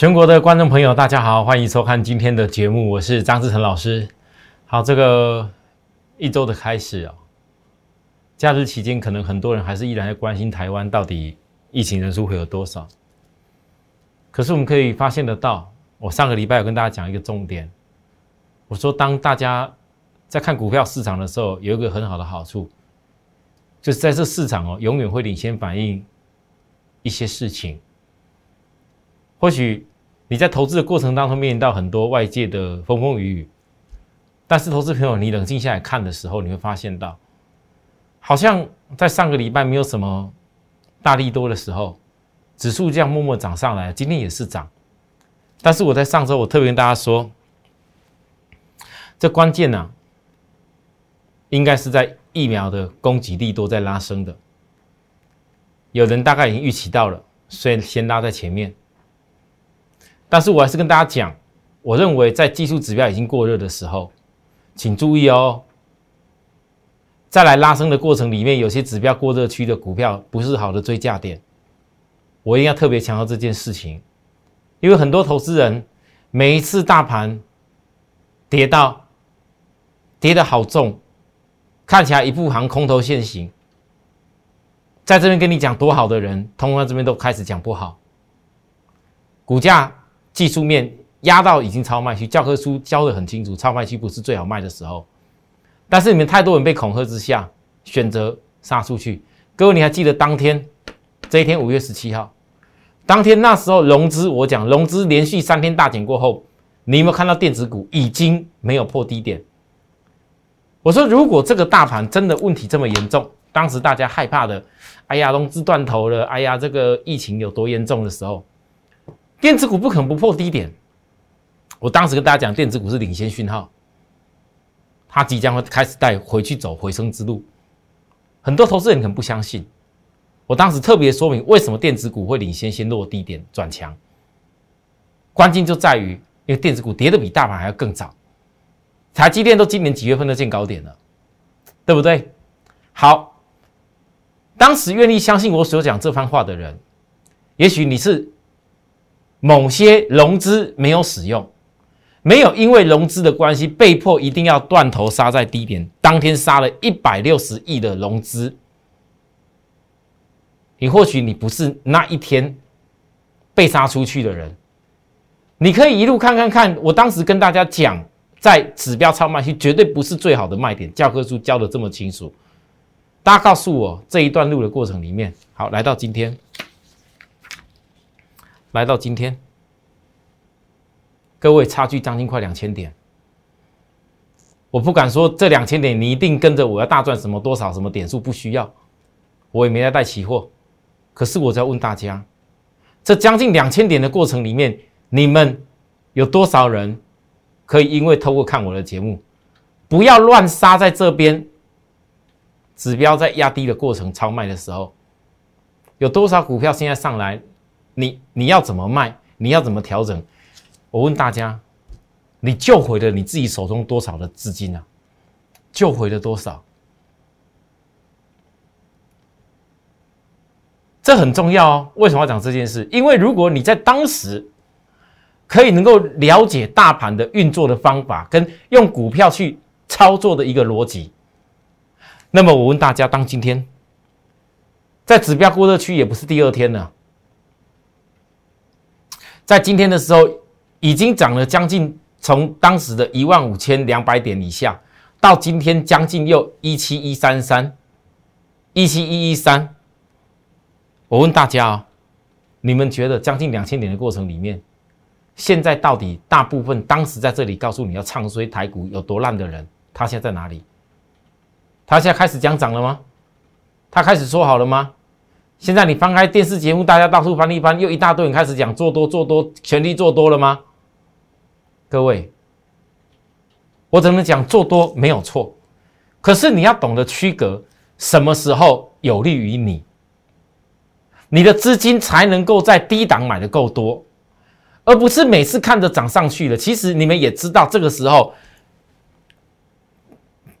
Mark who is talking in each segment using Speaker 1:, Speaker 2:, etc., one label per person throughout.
Speaker 1: 全国的观众朋友，大家好，欢迎收看今天的节目，我是张志成老师。好，这个一周的开始哦，假日期间可能很多人还是依然在关心台湾到底疫情人数会有多少。可是我们可以发现得到，我上个礼拜有跟大家讲一个重点，我说当大家在看股票市场的时候，有一个很好的好处，就是在这市场哦，永远会领先反映一些事情，或许。你在投资的过程当中面临到很多外界的风风雨雨，但是投资朋友，你冷静下来看的时候，你会发现到，好像在上个礼拜没有什么大力多的时候，指数这样默默涨上来，今天也是涨，但是我在上周我特别跟大家说，这关键呢，应该是在疫苗的供给力多在拉升的，有人大概已经预期到了，所以先拉在前面。但是我还是跟大家讲，我认为在技术指标已经过热的时候，请注意哦。再来拉升的过程里面，有些指标过热区的股票不是好的追价点，我一定要特别强调这件事情，因为很多投资人每一次大盘跌到跌的好重，看起来一步行空头现行，在这边跟你讲多好的人，通常这边都开始讲不好，股价。技术面压到已经超卖区，教科书教的很清楚，超卖区不是最好卖的时候。但是你们太多人被恐吓之下，选择杀出去。各位，你还记得当天这一天五月十七号，当天那时候融资，我讲融资连续三天大减过后，你有没有看到电子股已经没有破低点？我说，如果这个大盘真的问题这么严重，当时大家害怕的，哎呀，融资断头了，哎呀，这个疫情有多严重的时候。电子股不可能不破低点。我当时跟大家讲，电子股是领先讯号，它即将会开始带回去走回升之路。很多投资人可能不相信，我当时特别说明为什么电子股会领先先落低点转强。关键就在于，因为电子股跌的比大盘还要更早，台积电都今年几月份都见高点了，对不对？好，当时愿意相信我所讲这番话的人，也许你是。某些融资没有使用，没有因为融资的关系被迫一定要断头杀在低点，当天杀了一百六十亿的融资。你或许你不是那一天被杀出去的人，你可以一路看看看。我当时跟大家讲，在指标超卖区绝对不是最好的卖点，教科书教的这么清楚。大家告诉我这一段路的过程里面，好，来到今天。来到今天，各位差距将近快两千点，我不敢说这两千点你一定跟着我要大赚什么多少什么点数，不需要，我也没在带期货。可是我在问大家，这将近两千点的过程里面，你们有多少人可以因为透过看我的节目，不要乱杀在这边，指标在压低的过程超卖的时候，有多少股票现在上来？你你要怎么卖？你要怎么调整？我问大家，你救回了你自己手中多少的资金啊？救回了多少？这很重要哦。为什么要讲这件事？因为如果你在当时可以能够了解大盘的运作的方法，跟用股票去操作的一个逻辑，那么我问大家，当今天在指标过热区，也不是第二天了。在今天的时候，已经涨了将近从当时的一万五千两百点以下，到今天将近又一七一三三，一七一一三。我问大家啊，你们觉得将近两千点的过程里面，现在到底大部分当时在这里告诉你要唱衰台股有多烂的人，他现在在哪里？他现在开始讲涨了吗？他开始说好了吗？现在你翻开电视节目，大家到处翻一翻，又一大堆人开始讲做多做多，全力做多了吗？各位，我只能讲做多没有错，可是你要懂得区隔什么时候有利于你，你的资金才能够在低档买的够多，而不是每次看着涨上去了。其实你们也知道，这个时候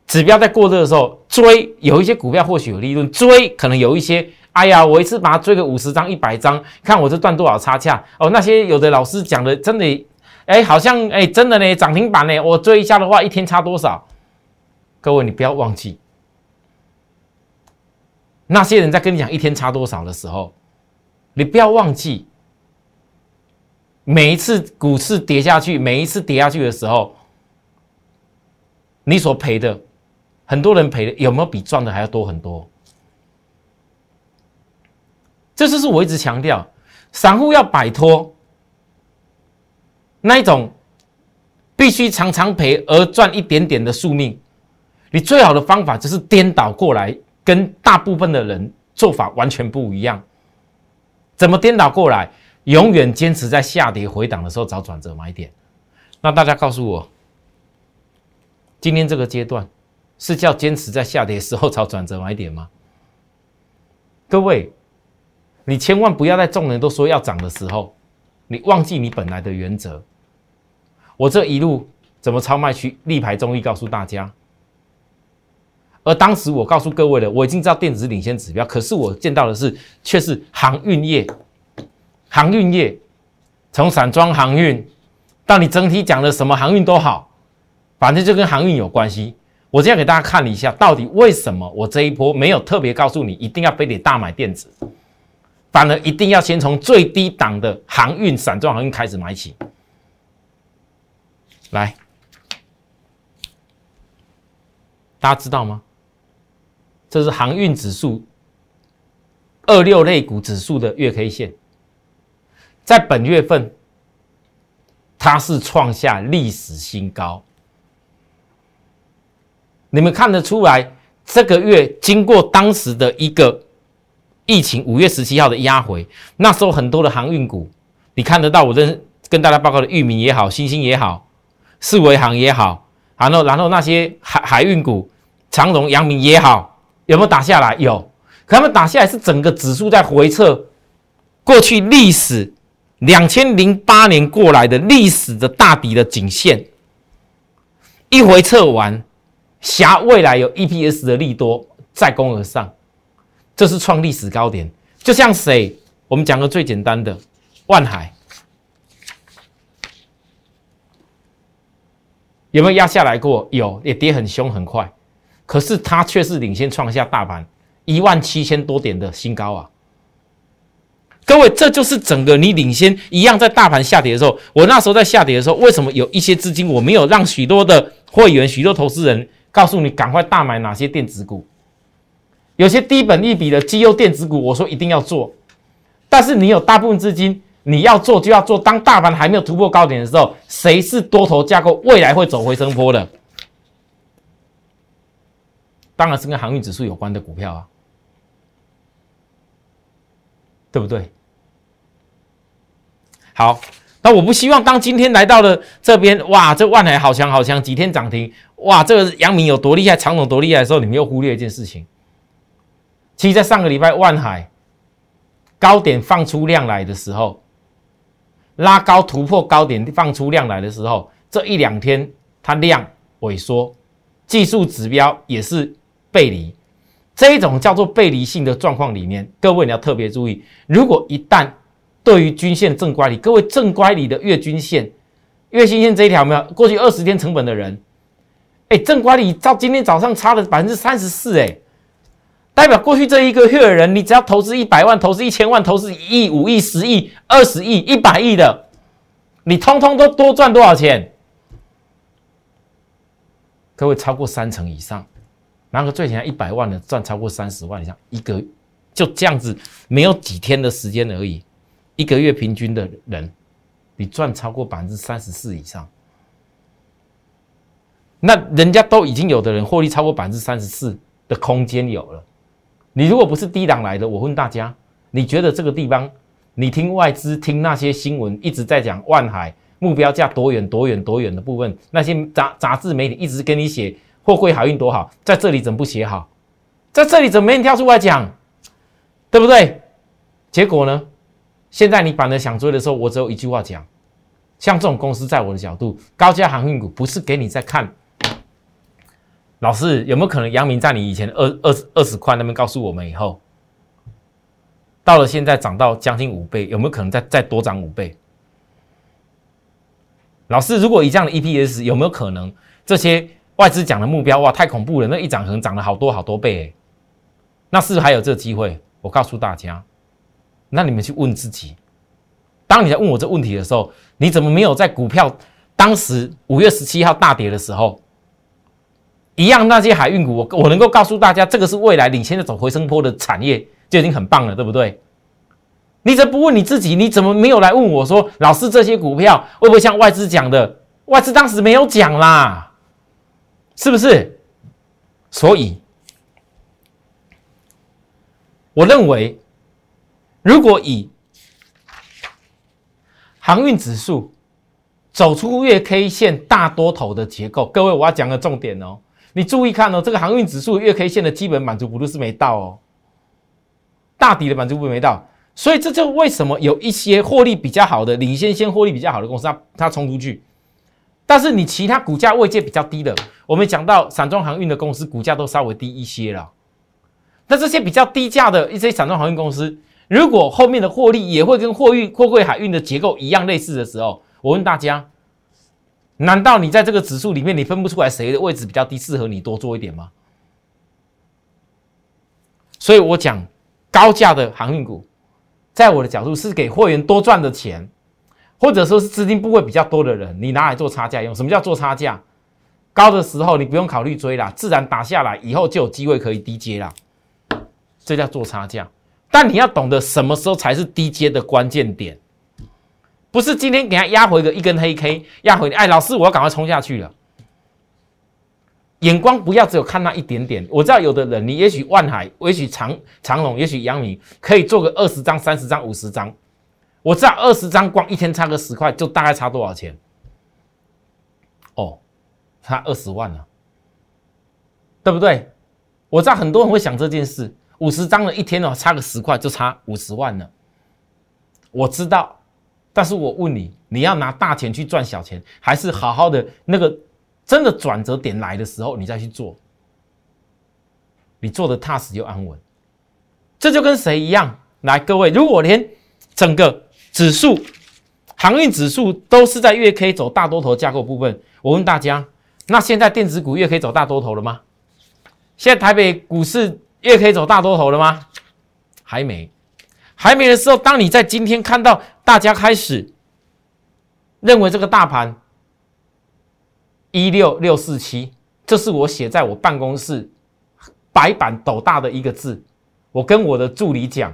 Speaker 1: 指标在过热的时候追，有一些股票或许有利润，追可能有一些。哎呀，我一次把它追个五十张、一百张，看我这赚多少差价哦。那些有的老师讲的真的，哎，好像哎，真的呢，涨停板呢，我追一下的话，一天差多少？各位，你不要忘记，那些人在跟你讲一天差多少的时候，你不要忘记，每一次股市跌下去，每一次跌下去的时候，你所赔的，很多人赔的有没有比赚的还要多很多？这就是我一直强调，散户要摆脱那一种必须常常赔而赚一点点的宿命。你最好的方法就是颠倒过来，跟大部分的人做法完全不一样。怎么颠倒过来？永远坚持在下跌回档的时候找转折买点。那大家告诉我，今天这个阶段是叫坚持在下跌时候 找转折买点吗？各位，你千万不要在众人都说要涨的时候，你忘记你本来的原则。我这一路怎么超卖区立牌中医告诉大家。而当时我告诉各位的，我已经知道电子领先指标，可是我见到的是却是航运业，航运业从散装航运到你整体讲的什么航运都好，反正就跟航运有关系。我这样给大家看了一下，到底为什么我这一波没有特别告诉你一定要非得大买电子，反而一定要先从最低档的航运、散装航运开始买起，来，大家知道吗？这是航运指数二六类股指数的月 K 线，在本月份它是创下历史新高。你们看得出来，这个月经过当时的一个疫情，五月十七号的压回，那时候很多的航运股，你看得到我跟跟大家报告的域名也好，星星也好，四维航也好，然后然后那些海海运股，长荣、阳明也好。有没有打下来？有，可他们打下来是整个指数在回测过去历史两千零八年过来的历史的大底的颈线，一回测完，狭未来有 EPS 的利多再攻而上，这是创历史高点。就像谁？我们讲个最简单的，万海有没有压下来过？有，也跌很凶很快。可是它却是领先创下大盘一万七千多点的新高啊！各位，这就是整个你领先一样，在大盘下跌的时候，我那时候在下跌的时候，为什么有一些资金我没有让许多的会员、许多投资人告诉你赶快大买哪些电子股？有些低本一笔的绩优电子股，我说一定要做，但是你有大部分资金，你要做就要做。当大盘还没有突破高点的时候，谁是多头架构，未来会走回升坡的？当然是跟航运指数有关的股票啊，对不对？好，那我不希望当今天来到了这边，哇，这万海好强好强，几天涨停，哇，这个阳明有多厉害，长总多厉害的时候，你们又忽略一件事情。其实，在上个礼拜万海高点放出量来的时候，拉高突破高点放出量来的时候，这一两天它量萎缩，技术指标也是。背离这一种叫做背离性的状况里面，各位你要特别注意，如果一旦对于均线正乖离，各位正乖离的月均线、月均线这一条没有过去二十天成本的人，哎，正乖离到今天早上差了百分之三十四，哎，代表过去这一个月的人，你只要投资一百万、投资一千万、投资一亿、五亿、十亿、二十亿、一百亿的，你通通都多赚多少钱？各位超过三成以上。拿个最起码一百万的赚超过三十万以上，一个就这样子，没有几天的时间而已，一个月平均的人，你赚超过百分之三十四以上，那人家都已经有的人获利超过百分之三十四的空间有了，你如果不是低档来的，我问大家，你觉得这个地方，你听外资听那些新闻一直在讲万海目标价多远多远多远的部分，那些杂杂志媒体一直跟你写。货柜海运多好，在这里怎么不写好？在这里怎么没人跳出来讲？对不对？结果呢？现在你反而想追的时候，我只有一句话讲：像这种公司，在我的角度，高价航运股不是给你在看。老师有没有可能，阳明在你以前二二二十块那边告诉我们以后，到了现在涨到将近五倍，有没有可能再再多涨五倍？老师，如果以这样的 EPS，有没有可能这些外资讲的目标哇，太恐怖了，那一涨可能涨了好多好多倍哎，那是不是还有这机会？我告诉大家，那你们去问自己，当你在问我这问题的时候，你怎么没有在股票当时五月十七号大跌的时候，一样那些海运股，我我能够告诉大家，这个是未来领先的走回升坡的产业，就已经很棒了，对不对？你怎么不问你自己？你怎么没有来问我说，老师这些股票会不会像外资讲的？外资当时没有讲啦，是不是？所以，我认为，如果以航运指数走出月 K 线大多头的结构，各位我要讲个重点哦，你注意看哦，这个航运指数月 K 线的基本满足幅度是没到哦，大底的满足度没到。所以这就为什么有一些获利比较好的、领先先获利比较好的公司，它它冲出去，但是你其他股价位阶比较低的，我们讲到散装航运的公司，股价都稍微低一些了。那这些比较低价的一些散装航运公司，如果后面的获利也会跟货运、货柜海运的结构一样类似的时候，我问大家，难道你在这个指数里面，你分不出来谁的位置比较低，适合你多做一点吗？所以我讲高价的航运股。在我的角度是给会员多赚的钱，或者说是资金部位比较多的人，你拿来做差价用。什么叫做差价？高的时候你不用考虑追啦，自然打下来以后就有机会可以低接啦，这叫做差价。但你要懂得什么时候才是低接的关键点，不是今天给他压回个一根黑 K，压回哎，老师我要赶快冲下去了。眼光不要只有看那一点点。我知道有的人，你也许万海，也许长长龙，也许阳明，可以做个二十张、三十张、五十张。我知道二十张光一天差个十块，就大概差多少钱？哦，差二十万了，对不对？我知道很多人会想这件事，五十张的一天哦，差个十块就差五十万了。我知道，但是我问你，你要拿大钱去赚小钱，还是好好的那个？真的转折点来的时候，你再去做，你做的踏实又安稳。这就跟谁一样？来，各位，如果连整个指数、航运指数都是在月 K 走大多头架构部分，我问大家，那现在电子股月 K 走大多头了吗？现在台北股市月 K 走大多头了吗？还没，还没的时候，当你在今天看到大家开始认为这个大盘。一六六四七，这是我写在我办公室白板斗大的一个字。我跟我的助理讲，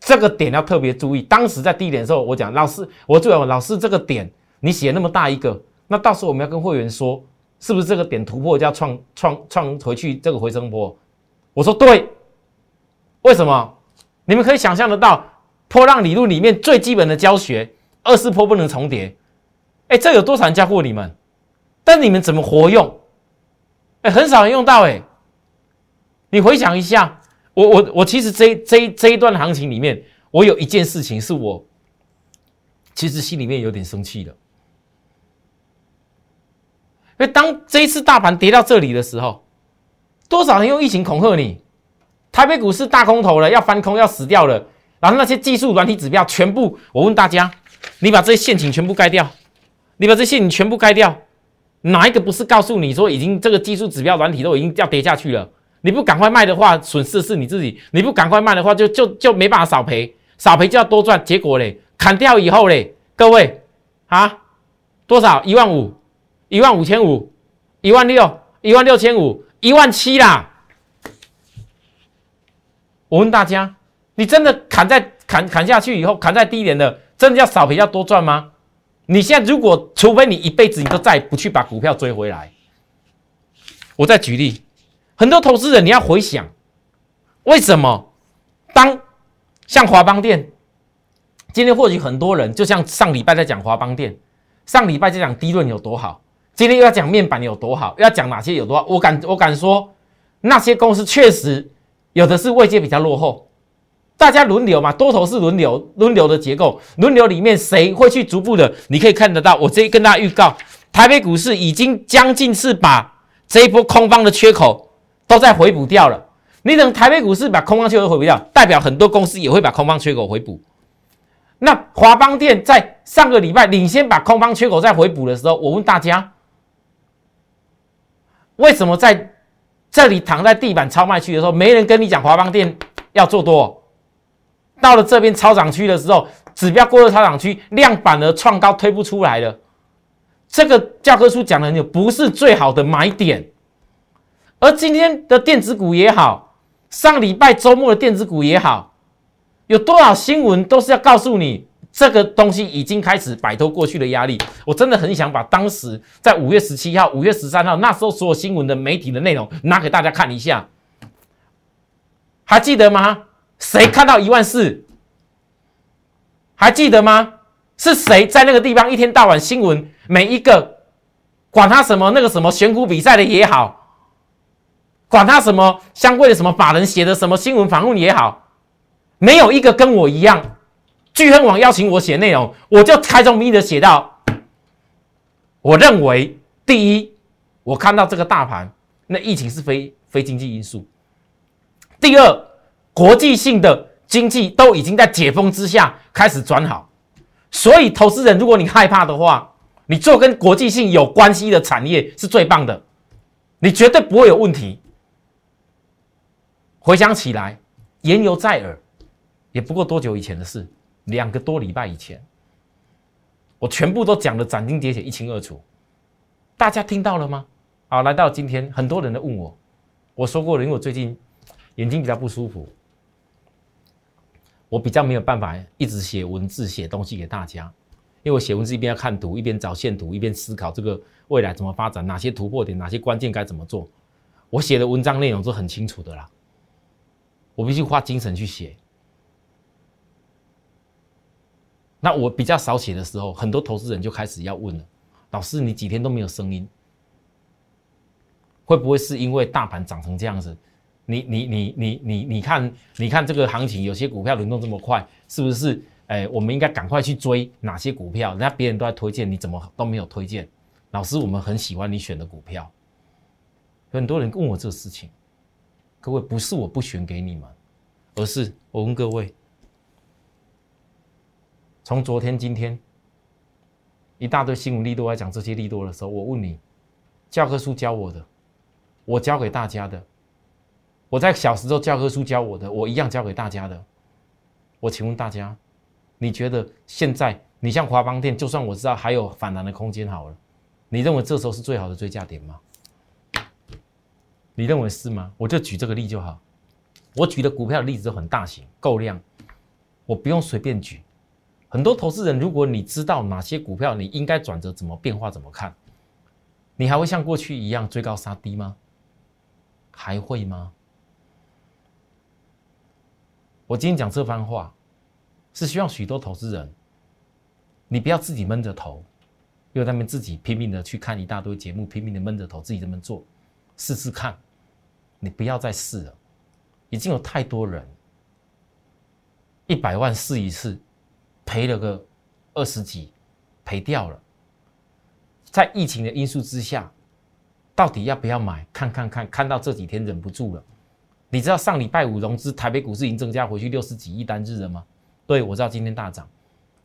Speaker 1: 这个点要特别注意。当时在低点的时候，我讲老师，我助理老师这个点你写那么大一个，那到时候我们要跟会员说，是不是这个点突破就要创创创回去这个回升波？我说对，为什么？你们可以想象得到，波浪理论里面最基本的教学，二四波不能重叠。哎，这有多少人教过你们？但你们怎么活用？哎，很少人用到哎。你回想一下，我我我其实这这这一段行情里面，我有一件事情是我其实心里面有点生气的。因为当这一次大盘跌到这里的时候，多少人用疫情恐吓你？台北股市大空头了，要翻空，要死掉了。然后那些技术软体指标全部，我问大家，你把这些陷阱全部盖掉，你把这些陷阱全部盖掉。哪一个不是告诉你说已经这个技术指标软体都已经要跌下去了？你不赶快卖的话，损失是你自己；你不赶快卖的话，就就就没办法少赔，少赔就要多赚。结果嘞，砍掉以后嘞，各位啊，多少？一万五，一万五千五，一万六，一万六千五，一万七啦！我问大家，你真的砍在砍砍下去以后，砍在低点的，真的要少赔要多赚吗？你现在如果，除非你一辈子你都再不去把股票追回来，我再举例，很多投资人你要回想，为什么当像华邦店，今天或许很多人就像上礼拜在讲华邦店，上礼拜在讲低润有多好，今天又要讲面板有多好，要讲哪些有多好，我敢我敢说，那些公司确实有的是位阶比较落后。大家轮流嘛，多头是轮流，轮流的结构，轮流里面谁会去逐步的？你可以看得到，我这跟大家预告，台北股市已经将近是把这一波空方的缺口都在回补掉了。你等台北股市把空方缺口回补掉，代表很多公司也会把空方缺口回补。那华邦电在上个礼拜领先把空方缺口再回补的时候，我问大家，为什么在这里躺在地板超卖区的时候，没人跟你讲华邦电要做多？到了这边超涨区的时候，指标过了超涨区，量反而创高推不出来了。这个教科书讲的就不是最好的买点。而今天的电子股也好，上礼拜周末的电子股也好，有多少新闻都是要告诉你，这个东西已经开始摆脱过去的压力。我真的很想把当时在五月十七号、五月十三号那时候所有新闻的媒体的内容拿给大家看一下，还记得吗？谁看到一万四？还记得吗？是谁在那个地方一天到晚新闻每一个，管他什么那个什么选股比赛的也好。管他什么相关的什么法人写的什么新闻访问也好，没有一个跟我一样，聚亨网邀请我写内容，我就开宗明义的写到，我认为第一，我看到这个大盘，那疫情是非非经济因素；第二，国际性的经济都已经在解封之下开始转好，所以投资人如果你害怕的话，你做跟国际性有关系的产业是最棒的，你绝对不会有问题。回想起来，言犹在耳，也不过多久以前的事，两个多礼拜以前，我全部都讲的斩钉截铁、一清二楚，大家听到了吗？好，来到今天，很多人都问我，我说过了，因为我最近眼睛比较不舒服，我比较没有办法一直写文字、写东西给大家，因为我写文字一边要看图，一边找线图，一边思考这个未来怎么发展，哪些突破点，哪些关键该怎么做，我写的文章内容是很清楚的啦。我必须花精神去写。那我比较少写的时候，很多投资人就开始要问了：老师，你几天都没有声音，会不会是因为大盘涨成这样子？你你你你你你看，你看这个行情，有些股票轮动这么快，是不是？哎，我们应该赶快去追哪些股票？人家别人都在推荐，你怎么都没有推荐？老师，我们很喜欢你选的股票。很多人问我这个事情。各位，不是我不选给你们，而是我问各位：从昨天、今天一大堆新闻利多来讲这些利多的时候，我问你，教科书教我的，我教给大家的，我在小时候教科书教我的，我一样教给大家的。我请问大家，你觉得现在你像华邦店，就算我知道还有反弹的空间好了，你认为这时候是最好的追加点吗？你认为是吗？我就举这个例就好。我举的股票的例子都很大型、够量，我不用随便举。很多投资人，如果你知道哪些股票你应该转折、怎么变化、怎么看，你还会像过去一样追高杀低吗？还会吗？我今天讲这番话，是希望许多投资人，你不要自己闷着头，因为他们自己拼命的去看一大堆节目，拼命的闷着头自己这么做。试试看，你不要再试了。已经有太多人一百万试一次，赔了个二十几，赔掉了。在疫情的因素之下，到底要不要买？看看看，看到这几天忍不住了。你知道上礼拜五融资，台北股市已经增加回去六十几亿单日了吗？对，我知道今天大涨，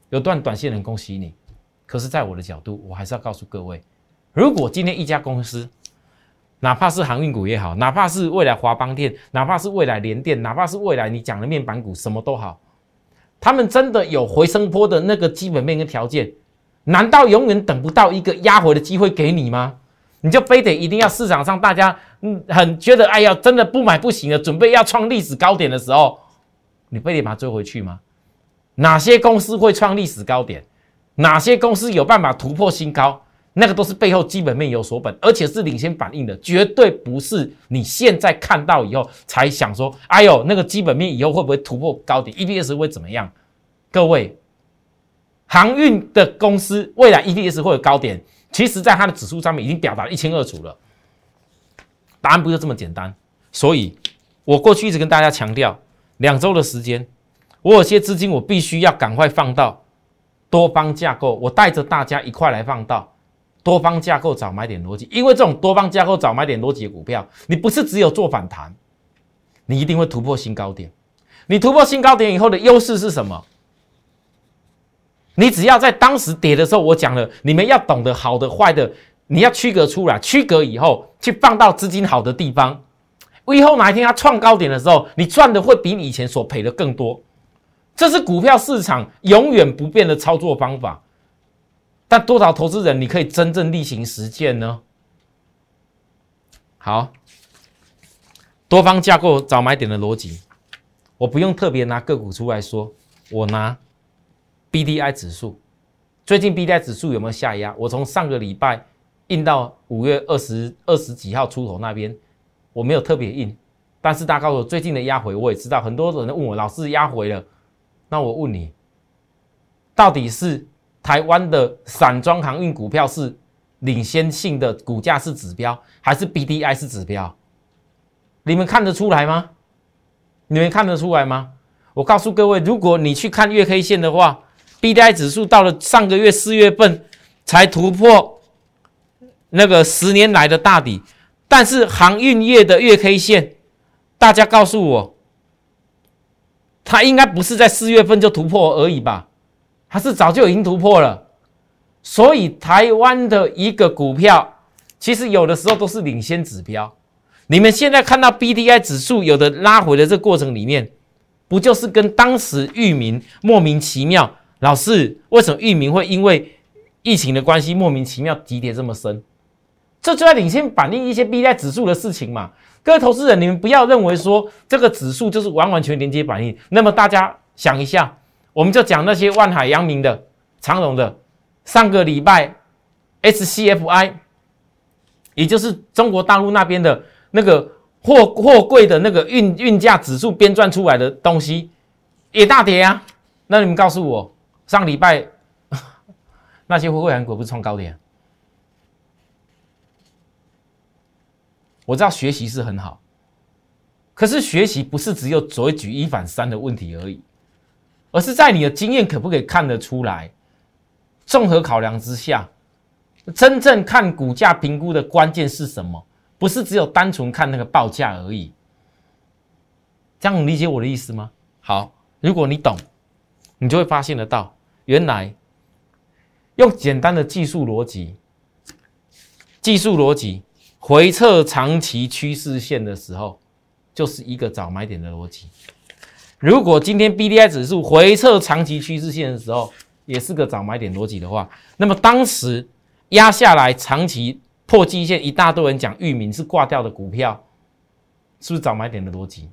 Speaker 1: 有段短线人恭喜你。可是，在我的角度，我还是要告诉各位，如果今天一家公司，哪怕是航运股也好，哪怕是未来华邦电，哪怕是未来联电，哪怕是未来你讲的面板股，什么都好，他们真的有回升坡的那个基本面跟条件，难道永远等不到一个压回的机会给你吗？你就非得一定要市场上大家嗯很觉得哎呀真的不买不行了，准备要创历史高点的时候，你非得把它追回去吗？哪些公司会创历史高点？哪些公司有办法突破新高？那个都是背后基本面有所本，而且是领先反应的，绝对不是你现在看到以后才想说，哎呦，那个基本面以后会不会突破高点？EPS 会怎么样？各位，航运的公司未来 EPS 会有高点，其实在它的指数上面已经表达一清二楚了。答案不是这么简单，所以我过去一直跟大家强调，两周的时间，我有些资金我必须要赶快放到多方架构，我带着大家一块来放到。多方架构找买点逻辑，因为这种多方架构找买点逻辑的股票，你不是只有做反弹，你一定会突破新高点。你突破新高点以后的优势是什么？你只要在当时跌的时候，我讲了，你们要懂得好的坏的，你要区隔出来，区隔以后去放到资金好的地方。以后哪一天它创高点的时候，你赚的会比你以前所赔的更多。这是股票市场永远不变的操作方法。但多少投资人你可以真正例行实践呢？好，多方架构找买点的逻辑，我不用特别拿个股出来说，我拿。B D I 指数最近 B D I 指数有没有下压？我从上个礼拜印到五月二十二十几号出头那边，我没有特别印，但是大家告诉我最近的压回，我也知道很多人问我老师压回了，那我问你，到底是台湾的散装航运股票是领先性的股价是指标，还是 B D I 是指标？你们看得出来吗？你们看得出来吗？我告诉各位，如果你去看月 K 线的话。B D I 指数到了上个月四月份才突破那个十年来的大底，但是航运业的月 K 线，大家告诉我，它应该不是在四月份就突破而已吧？它是早就已经突破了。所以台湾的一个股票，其实有的时候都是领先指标。你们现在看到 B D I 指数有的拉回的这过程里面，不就是跟当时域名莫名其妙？老师，为什么域名会因为疫情的关系莫名其妙急跌这么深？这就在领先反映一些 B I 指数的事情嘛？各位投资人，你们不要认为说这个指数就是完完全连接反应。那么大家想一下，我们就讲那些万海、阳明的、长荣的，上个礼拜 S C F I，也就是中国大陆那边的那个货货柜的那个运运价指数编撰出来的东西，也大跌啊。那你们告诉我。上礼拜 那些会员股不是创高点？我知道学习是很好，可是学习不是只有所谓举一反三的问题而已，而是在你的经验可不可以看得出来？综合考量之下，真正看股价评估的关键是什么？不是只有单纯看那个报价而已。这样理解我的意思吗？好，如果你懂，你就会发现得到。原来用简单的技术逻辑，技术逻辑回测长期趋势线的时候，就是一个找买点的逻辑。如果今天 B D I 指数回测长期趋势线的时候，也是个找买点逻辑的话，那么当时压下来长期破基线，一大堆人讲域名是挂掉的股票，是不是找买点的逻辑？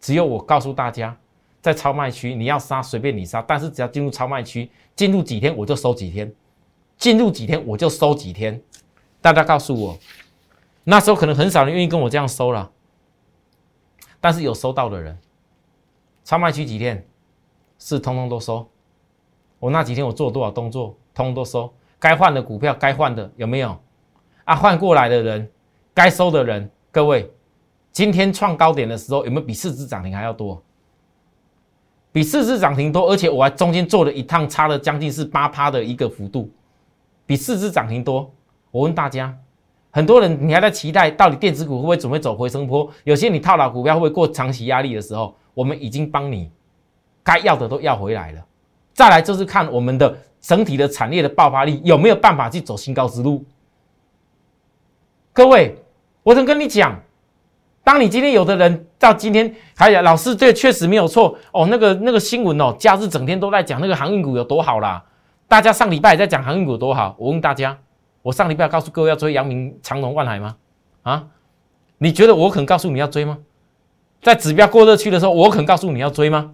Speaker 1: 只有我告诉大家。在超卖区，你要杀随便你杀，但是只要进入超卖区，进入几天我就收几天，进入几天我就收几天。大家告诉我，那时候可能很少人愿意跟我这样收了，但是有收到的人，超卖区几天是通通都收。我那几天我做了多少动作，通通都收。该换的股票该换的有没有？啊，换过来的人，该收的人，各位，今天创高点的时候有没有比四只涨停还要多？比四只涨停多，而且我还中间做了一趟，差了将近是八趴的一个幅度，比四只涨停多。我问大家，很多人你还在期待到底电子股会不会准备走回升坡？有些你套牢股票会不会过长期压力的时候，我们已经帮你该要的都要回来了。再来就是看我们的整体的产业的爆发力有没有办法去走新高之路。各位，我曾跟你讲。当你今天有的人到今天还有老师，这确实没有错哦。那个那个新闻哦，假日整天都在讲那个航运股有多好啦。大家上礼拜也在讲航运股多好。我问大家，我上礼拜告诉各位要追阳明、长隆、万海吗？啊？你觉得我肯告诉你要追吗？在指标过热区的时候，我肯告诉你要追吗？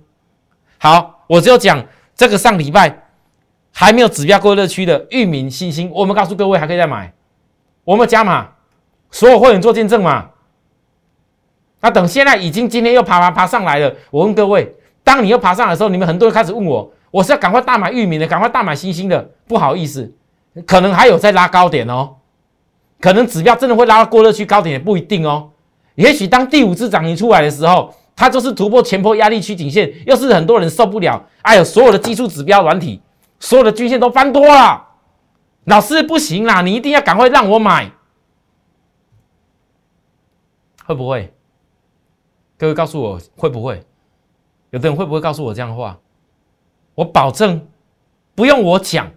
Speaker 1: 好，我只有讲这个上礼拜还没有指标过热区的域名、新兴，我们告诉各位还可以再买，我们加码，所有会员做见证嘛。那等现在已经今天又爬爬爬上来了。我问各位，当你又爬上来的时候，你们很多人开始问我，我是要赶快大买玉米的，赶快大买星星的。不好意思，可能还有在拉高点哦，可能指标真的会拉到过热区高点也不一定哦。也许当第五次涨停出来的时候，它就是突破前波压力区颈线，又是很多人受不了。哎呦，所有的技术指标软体，所有的均线都翻多了，老师不行啦，你一定要赶快让我买，会不会？各位告诉我会不会？有的人会不会告诉我这样的话？我保证，不用我讲，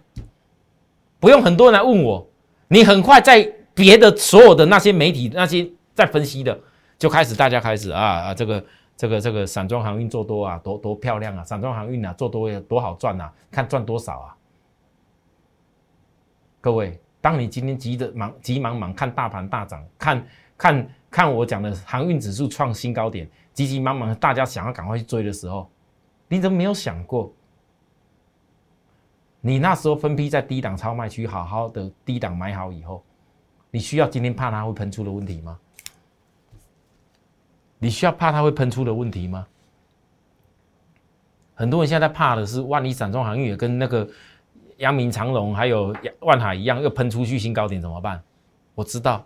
Speaker 1: 不用很多人来问我，你很快在别的所有的那些媒体那些在分析的，就开始大家开始啊啊这个这个这个散装航运做多啊，多多漂亮啊，散装航运啊做多有多好赚啊，看赚多少啊？各位，当你今天急着忙急忙忙看大盘大涨，看看看我讲的航运指数创新高点，急急忙忙大家想要赶快去追的时候，你怎么没有想过？你那时候分批在低档超卖区好好的低档买好以后，你需要今天怕它会喷出的问题吗？你需要怕它会喷出的问题吗？很多人现在怕的是，万一散装航运也跟那个阳明长荣还有万海一样，又喷出去新高点怎么办？我知道，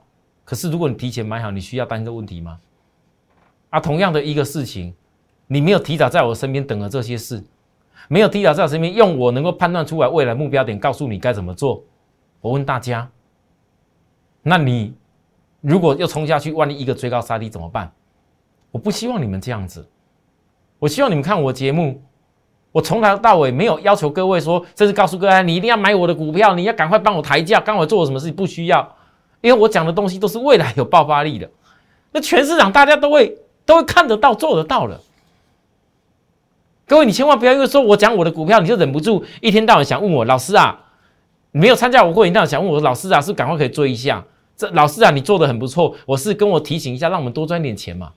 Speaker 1: 可是如果你提前买好，你需要担心这问题吗？啊，同样的一个事情，你没有提早在我身边等了这些事。没有提早在我身边，用我能够判断出来未来目标点，告诉你该怎么做。我问大家，那你如果又冲下去，万一一个追高杀低怎么办？我不希望你们这样子。我希望你们看我节目，我从头到尾没有要求各位说，这是告诉各位你一定要买我的股票，你要赶快帮我抬价，刚我做了什么事情不需要，因为我讲的东西都是未来有爆发力的，那全市场大家都会都会看得到、做得到的。各位，你千万不要因为说我讲我的股票，你就忍不住一天到晚想问我老师啊，没有参加我会员，到晚想问我老师啊，是赶快可以追一下。这老师啊，你做的很不错，我是跟我提醒一下，让我们多赚点钱嘛。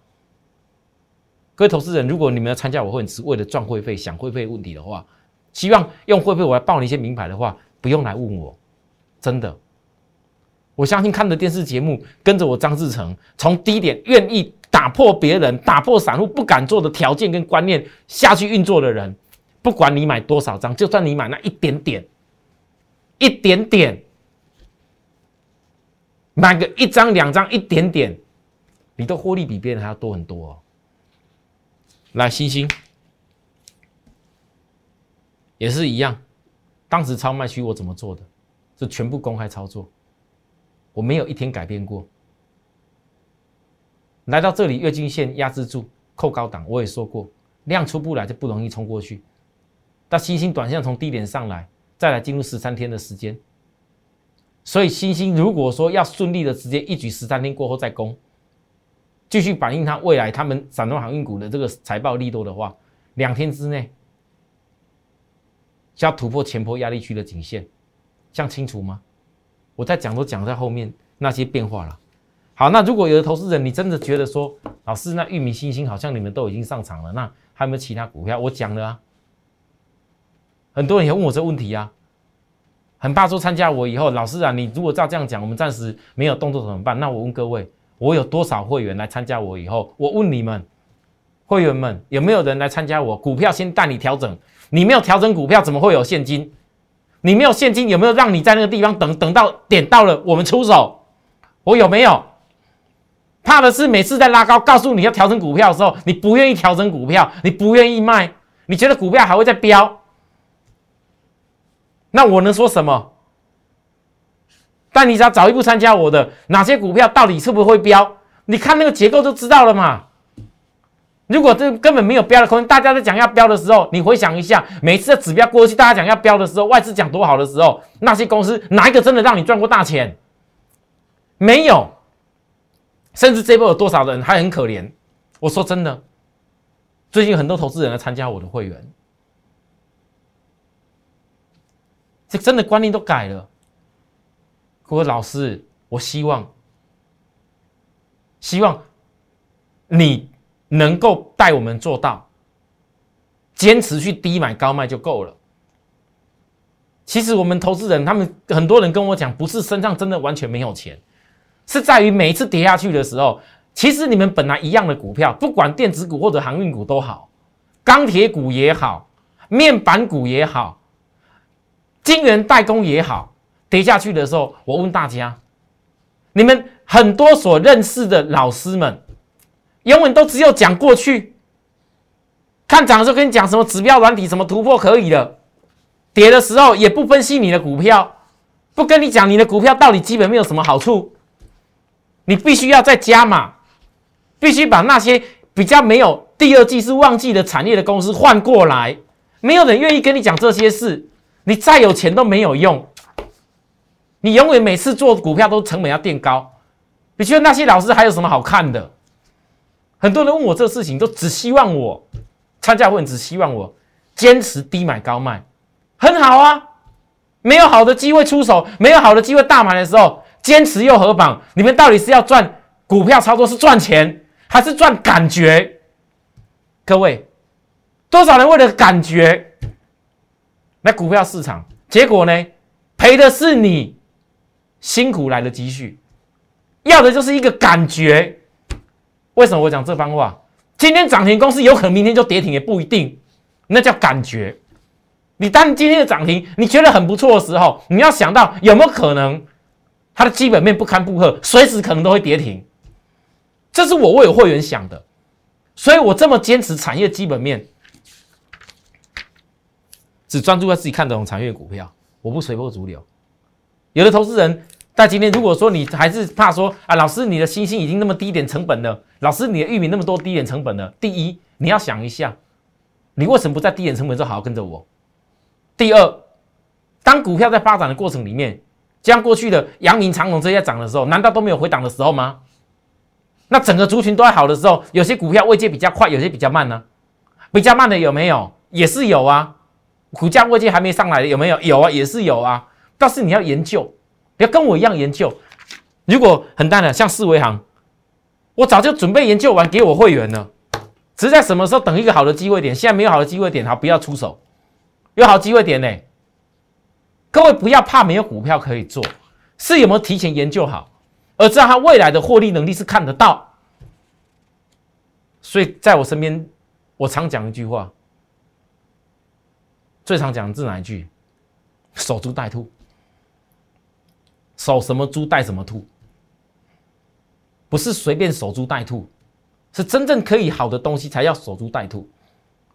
Speaker 1: 各位投资人，如果你们要参加我会员是为了赚会费、想会费问题的话，希望用会费我来报你一些名牌的话，不用来问我，真的，我相信看的电视节目，跟着我张志成从低点愿意。打破别人、打破散户不敢做的条件跟观念下去运作的人，不管你买多少张，就算你买那一点点、一点点，买个一张、两张、一点点，你的获利比别人还要多很多哦。来，星星也是一样，当时超卖区我怎么做的？是全部公开操作，我没有一天改变过。来到这里，月均线压制住，扣高档。我也说过，量出不来就不容易冲过去。但星星短线从低点上来，再来进入十三天的时间。所以星星如果说要顺利的直接一举十三天过后再攻，继续反映它未来他们散装航运股的这个财报力度的话，两天之内就要突破前坡压力区的颈线，这样清楚吗？我在讲都讲在后面那些变化了。好，那如果有的投资人，你真的觉得说，老师，那玉米、星星好像你们都已经上场了，那还有没有其他股票？我讲了啊，很多人也问我这问题啊，很怕说参加我以后，老师啊，你如果照这样讲，我们暂时没有动作怎么办？那我问各位，我有多少会员来参加我以后？我问你们，会员们有没有人来参加我？股票先带你调整，你没有调整股票，怎么会有现金？你没有现金，有没有让你在那个地方等等到点到了，我们出手？我有没有？怕的是每次在拉高，告诉你要调整股票的时候，你不愿意调整股票，你不愿意卖，你觉得股票还会再飙？那我能说什么？但你只要早一步参加我的，哪些股票到底是不是会飙？你看那个结构就知道了嘛。如果这根本没有标的空间，大家在讲要标的时候，你回想一下，每次的指标过去，大家讲要标的时候，外资讲多好的时候，那些公司哪一个真的让你赚过大钱？没有。甚至这波有多少人还很可怜？我说真的，最近很多投资人来参加我的会员，这真的观念都改了。各位老师，我希望，希望你能够带我们做到，坚持去低买高卖就够了。其实我们投资人，他们很多人跟我讲，不是身上真的完全没有钱。是在于每一次跌下去的时候，其实你们本来一样的股票，不管电子股或者航运股都好，钢铁股也好，面板股也好，晶圆代工也好，跌下去的时候，我问大家，你们很多所认识的老师们，永远都只有讲过去，看涨的时候跟你讲什么指标软体什么突破可以的，跌的时候也不分析你的股票，不跟你讲你的股票到底基本面有什么好处。你必须要再加码，必须把那些比较没有第二季是旺季的产业的公司换过来，没有人愿意跟你讲这些事。你再有钱都没有用，你永远每次做股票都成本要垫高。你觉得那些老师还有什么好看的？很多人问我这个事情，都只希望我参加会，只希望我坚持低买高卖，很好啊。没有好的机会出手，没有好的机会大买的时候，坚持又何妨？你们到底是要赚股票操作是赚钱，还是赚感觉？各位，多少人为了感觉来股票市场，结果呢，赔的是你辛苦来的积蓄，要的就是一个感觉。为什么我讲这番话？今天涨停公司有可能明天就跌停，也不一定，那叫感觉。你当今天的涨停，你觉得很不错的时候，你要想到有没有可能它的基本面不堪负荷，随时可能都会跌停。这是我为会员想的，所以我这么坚持产业基本面，只专注在自己看懂产业股票，我不随波逐流。有的投资人在今天，如果说你还是怕说啊，老师你的星星已经那么低点成本了，老师你的玉米那么多低点成本了，第一你要想一下，你为什么不在低点成本就好好跟着我？第二，当股票在发展的过程里面，像过去的阳明、长隆这些涨的时候，难道都没有回档的时候吗？那整个族群都在好的时候，有些股票位阶比较快，有些比较慢呢？比较慢的有没有？也是有啊。股价位阶还没上来的有没有？有啊，也是有啊。但是你要研究，你要跟我一样研究。如果很淡的，像四维行，我早就准备研究完给我会员了，只是在什么时候等一个好的机会点。现在没有好的机会点，好，不要出手。有好机会点呢，各位不要怕没有股票可以做，是有没有提前研究好，而知道它未来的获利能力是看得到。所以在我身边，我常讲一句话，最常讲的是哪一句？守株待兔，守什么株待什么兔，不是随便守株待兔，是真正可以好的东西才要守株待兔。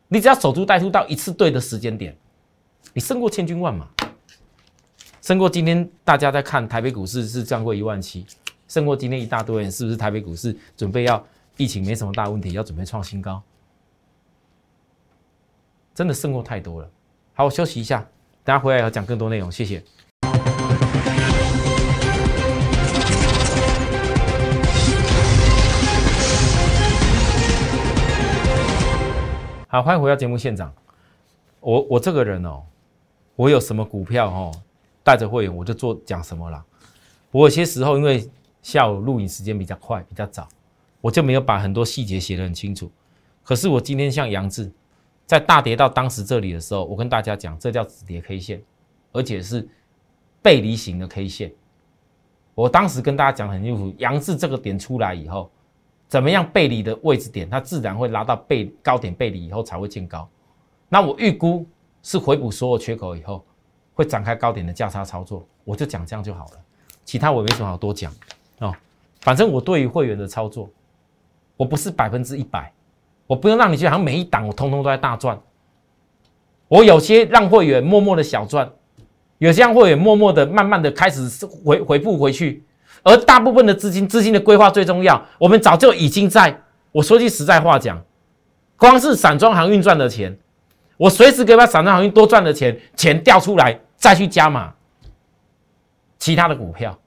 Speaker 1: 你只要守株待兔到一次对的时间点。你胜过千军万马，胜过今天大家在看台北股市是降过一万七，胜过今天一大堆人是不是台北股市准备要疫情没什么大问题，要准备创新高？真的胜过太多了。好，我休息一下，等下回来要讲更多内容。谢谢。好，欢迎回到节目现场。我我这个人哦。我有什么股票哦，带着会员我就做讲什么了。我有些时候因为下午录影时间比较快比较早，我就没有把很多细节写得很清楚。可是我今天像杨志，在大跌到当时这里的时候，我跟大家讲，这叫止跌 K 线，而且是背离型的 K 线。我当时跟大家讲很清楚，杨志这个点出来以后，怎么样背离的位置点，它自然会拉到背高点背离以后才会见高。那我预估。是回补所有缺口以后，会展开高点的价差操作，我就讲这样就好了，其他我没什么好多讲哦。反正我对于会员的操作，我不是百分之一百，我不用让你去好像每一档我通通都在大赚。我有些让会员默默的小赚，有些让会员默默的慢慢的开始回回复回去，而大部分的资金资金的规划最重要，我们早就已经在。我说句实在话讲，光是散装航运赚的钱。我随时可以把散装航运多赚的钱钱调出来，再去加码其他的股票，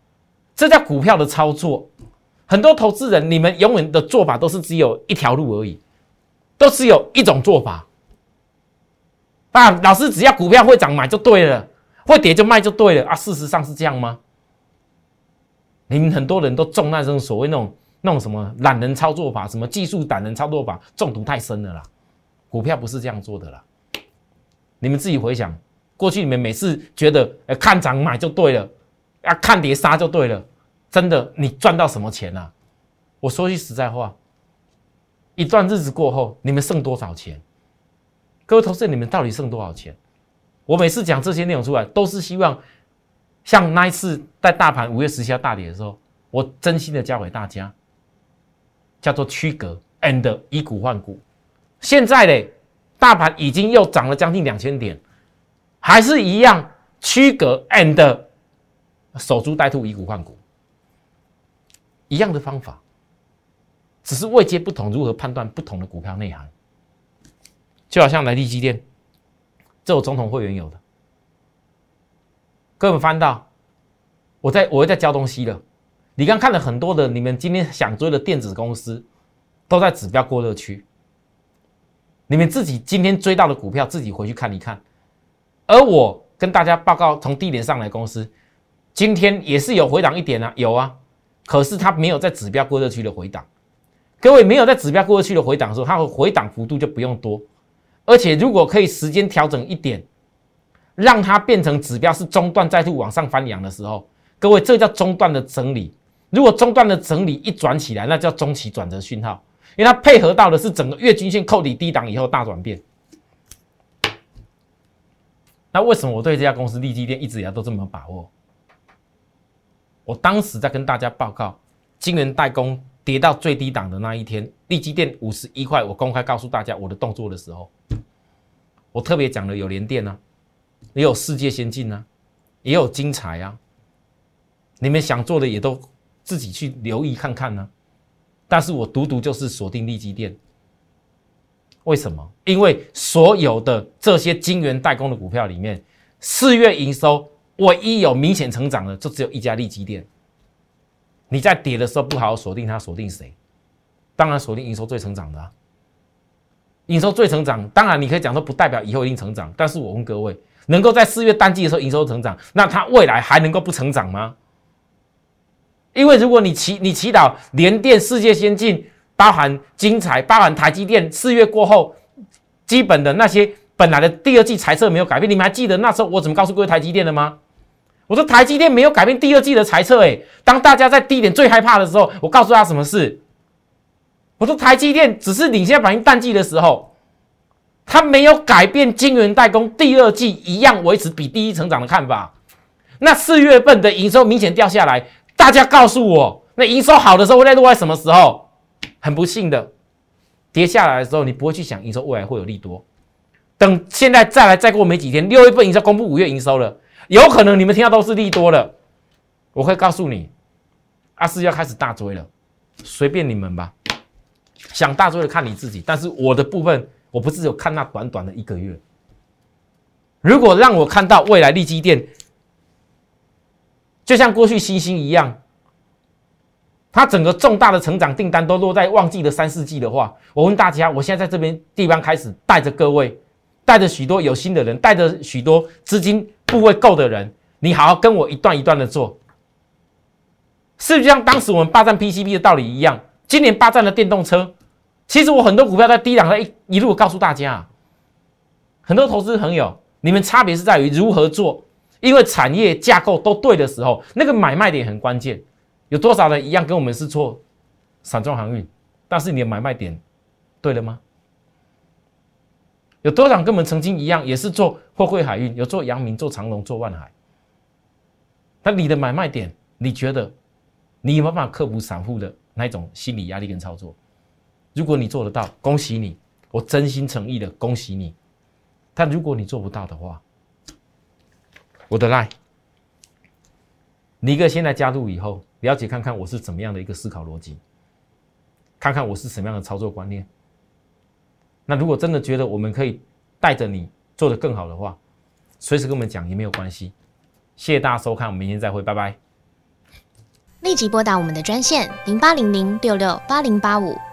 Speaker 1: 这叫股票的操作。很多投资人，你们永远的做法都是只有一条路而已，都只有一种做法。啊，老师只要股票会涨买就对了，会跌就卖就对了啊！事实上是这样吗？你们很多人都中那种所谓那种那种什么懒人操作法，什么技术懒人操作法，中毒太深了啦。股票不是这样做的啦。你们自己回想，过去你们每次觉得，看涨买就对了，啊，看跌杀就对了，真的，你赚到什么钱啊？我说句实在话，一段日子过后，你们剩多少钱？各位投资人，你们到底剩多少钱？我每次讲这些内容出来，都是希望，像那一次在大盘五月十七号大跌的时候，我真心的教给大家，叫做区隔 and 以股换股。现在嘞。大盘已经又涨了将近两千点，还是一样区隔 and 守株待兔以股换股，一样的方法，只是位阶不同，如何判断不同的股票内涵？就好像来利基电，这我总统会员有的，各位翻到，我在我在教东西了。你刚看了很多的，你们今天想追的电子公司，都在指标过热区。你们自己今天追到的股票，自己回去看一看。而我跟大家报告，从低点上来，公司今天也是有回档一点啊，有啊，可是它没有在指标过热区的回档。各位没有在指标过热区的回档的时候，它的回档幅度就不用多。而且如果可以时间调整一点，让它变成指标是中段再度往上翻扬的时候，各位这叫中段的整理。如果中段的整理一转起来，那叫中期转折讯号。因为它配合到的是整个月均线扣底低档以后大转变，那为什么我对这家公司利基电一直以来都这么把握？我当时在跟大家报告，金源代工跌到最低档的那一天，利基电五十一块，我公开告诉大家我的动作的时候，我特别讲了有联电啊，也有世界先进啊，也有精彩啊，你们想做的也都自己去留意看看呢。但是我独独就是锁定利基店，为什么？因为所有的这些晶圆代工的股票里面，四月营收唯一有明显成长的，就只有一家利基店。你在跌的时候不好好锁定它，锁定谁？当然锁定营收最成长的啊。营收最成长，当然你可以讲说不代表以后一定成长。但是我问各位，能够在四月淡季的时候营收成长，那它未来还能够不成长吗？因为如果你祈你祈祷联电、世界先进、包含精彩、包含台积电，四月过后，基本的那些本来的第二季财测没有改变，你们还记得那时候我怎么告诉各位台积电的吗？我说台积电没有改变第二季的财测，诶，当大家在低点最害怕的时候，我告诉他什么事？我说台积电只是领先反应淡季的时候，它没有改变晶圆代工第二季一样维持比第一成长的看法。那四月份的营收明显掉下来。大家告诉我，那营收好的时候会在落在什么时候？很不幸的，跌下来的时候，你不会去想营收未来会有利多。等现在再来，再过没几天，六月份营收公布五月营收了，有可能你们听到都是利多了。我会告诉你，阿四要开始大追了，随便你们吧。想大追的看你自己，但是我的部分，我不是有看那短短的一个月。如果让我看到未来利基店。就像过去星星一样，它整个重大的成长订单都落在旺季的三四季的话，我问大家，我现在在这边地方开始带着各位，带着许多有心的人，带着许多资金部位够的人，你好好跟我一段一段的做，是不是像当时我们霸占 PCB 的道理一样？今年霸占了电动车，其实我很多股票在低档在一一路告诉大家，很多投资朋友，你们差别是在于如何做。因为产业架构都对的时候，那个买卖点很关键。有多少人一样跟我们是做散装航运，但是你的买卖点对了吗？有多少跟我们曾经一样，也是做货柜海运，有做阳明、做长隆、做万海。那你的买卖点，你觉得你有没有办法克服散户的那种心理压力跟操作？如果你做得到，恭喜你，我真心诚意的恭喜你。但如果你做不到的话，我的 line，你一个现在加入以后，了解看看我是怎么样的一个思考逻辑，看看我是什么样的操作观念。那如果真的觉得我们可以带着你做得更好的话，随时跟我们讲也没有关系。谢谢大家收看，我们明天再会，拜拜。
Speaker 2: 立即拨打我们的专线零八零零六六八零八五。